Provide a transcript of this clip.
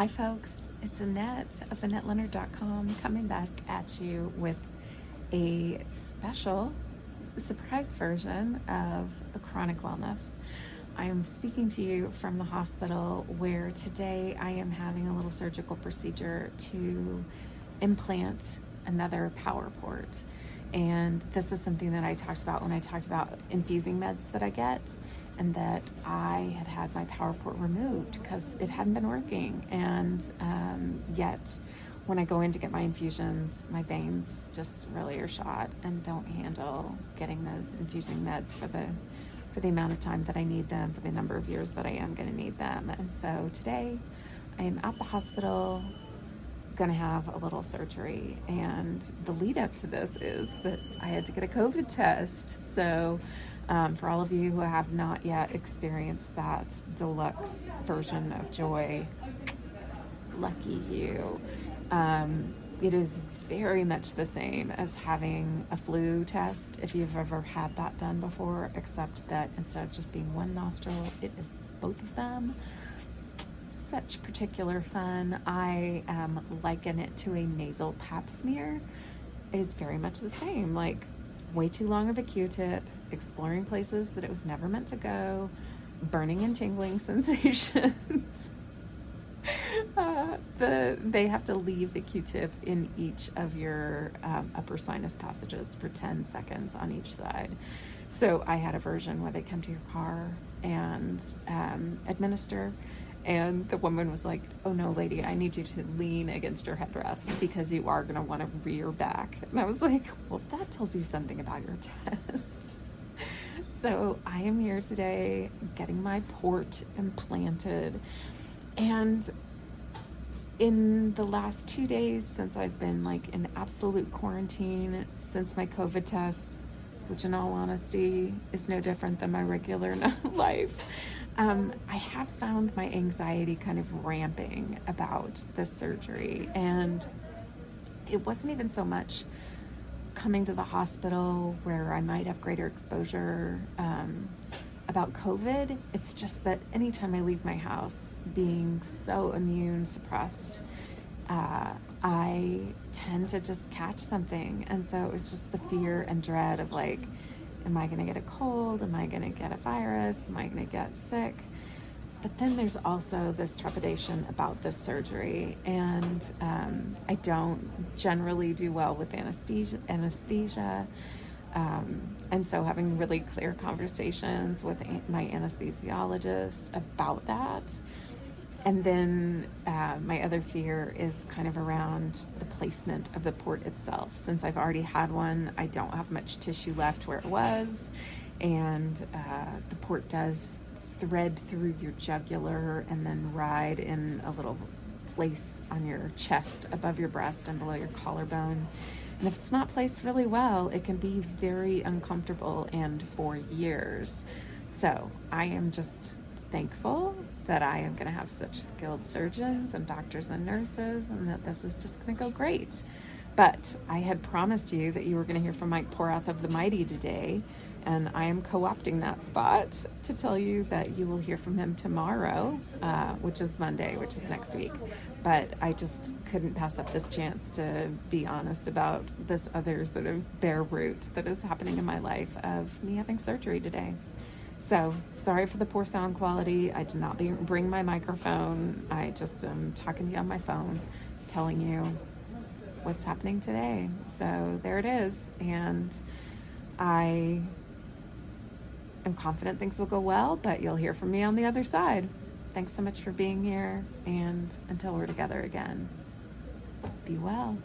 Hi, folks. It's Annette of AnnetteLeonard.com coming back at you with a special surprise version of a chronic wellness. I am speaking to you from the hospital where today I am having a little surgical procedure to implant another power port. And this is something that I talked about when I talked about infusing meds that I get and that I had had my power port removed because it hadn't been working. And um, yet, when I go in to get my infusions, my veins just really are shot and don't handle getting those infusing meds for the for the amount of time that I need them, for the number of years that I am going to need them. And so today, I am at the hospital going to have a little surgery. And the lead up to this is that I had to get a COVID test. So um, for all of you who have not yet experienced that deluxe version of joy, lucky you. Um, it is very much the same as having a flu test if you've ever had that done before, except that instead of just being one nostril, it is both of them. Such particular fun. I um, liken it to a nasal pap smear. It is very much the same. Like way too long of a Q-tip, exploring places that it was never meant to go, burning and tingling sensations. uh, the they have to leave the Q-tip in each of your um, upper sinus passages for 10 seconds on each side. So I had a version where they come to your car and um, administer. And the woman was like, Oh no, lady, I need you to lean against your headrest because you are going to want to rear back. And I was like, Well, that tells you something about your test. So I am here today getting my port implanted. And in the last two days, since I've been like in absolute quarantine since my COVID test, which in all honesty is no different than my regular life, um, I have found my anxiety kind of ramping about this surgery. And it wasn't even so much coming to the hospital where I might have greater exposure um, about COVID. It's just that anytime I leave my house, being so immune suppressed, uh, I tend to just catch something. And so it was just the fear and dread of like, am I going to get a cold? Am I going to get a virus? Am I going to get sick? But then there's also this trepidation about this surgery, and um, I don't generally do well with anesthesia. Anesthesia, um, and so having really clear conversations with my anesthesiologist about that. And then uh, my other fear is kind of around the placement of the port itself. Since I've already had one, I don't have much tissue left where it was, and uh, the port does thread through your jugular and then ride in a little place on your chest above your breast and below your collarbone. And if it's not placed really well, it can be very uncomfortable and for years. So I am just thankful that I am going to have such skilled surgeons and doctors and nurses and that this is just going to go great. But I had promised you that you were going to hear from Mike Porath of the Mighty today and I am co opting that spot to tell you that you will hear from him tomorrow, uh, which is Monday, which is next week. But I just couldn't pass up this chance to be honest about this other sort of bare root that is happening in my life of me having surgery today. So, sorry for the poor sound quality. I did not bring my microphone. I just am talking to you on my phone, telling you what's happening today. So, there it is. And I I'm confident things will go well, but you'll hear from me on the other side. Thanks so much for being here, and until we're together again, be well.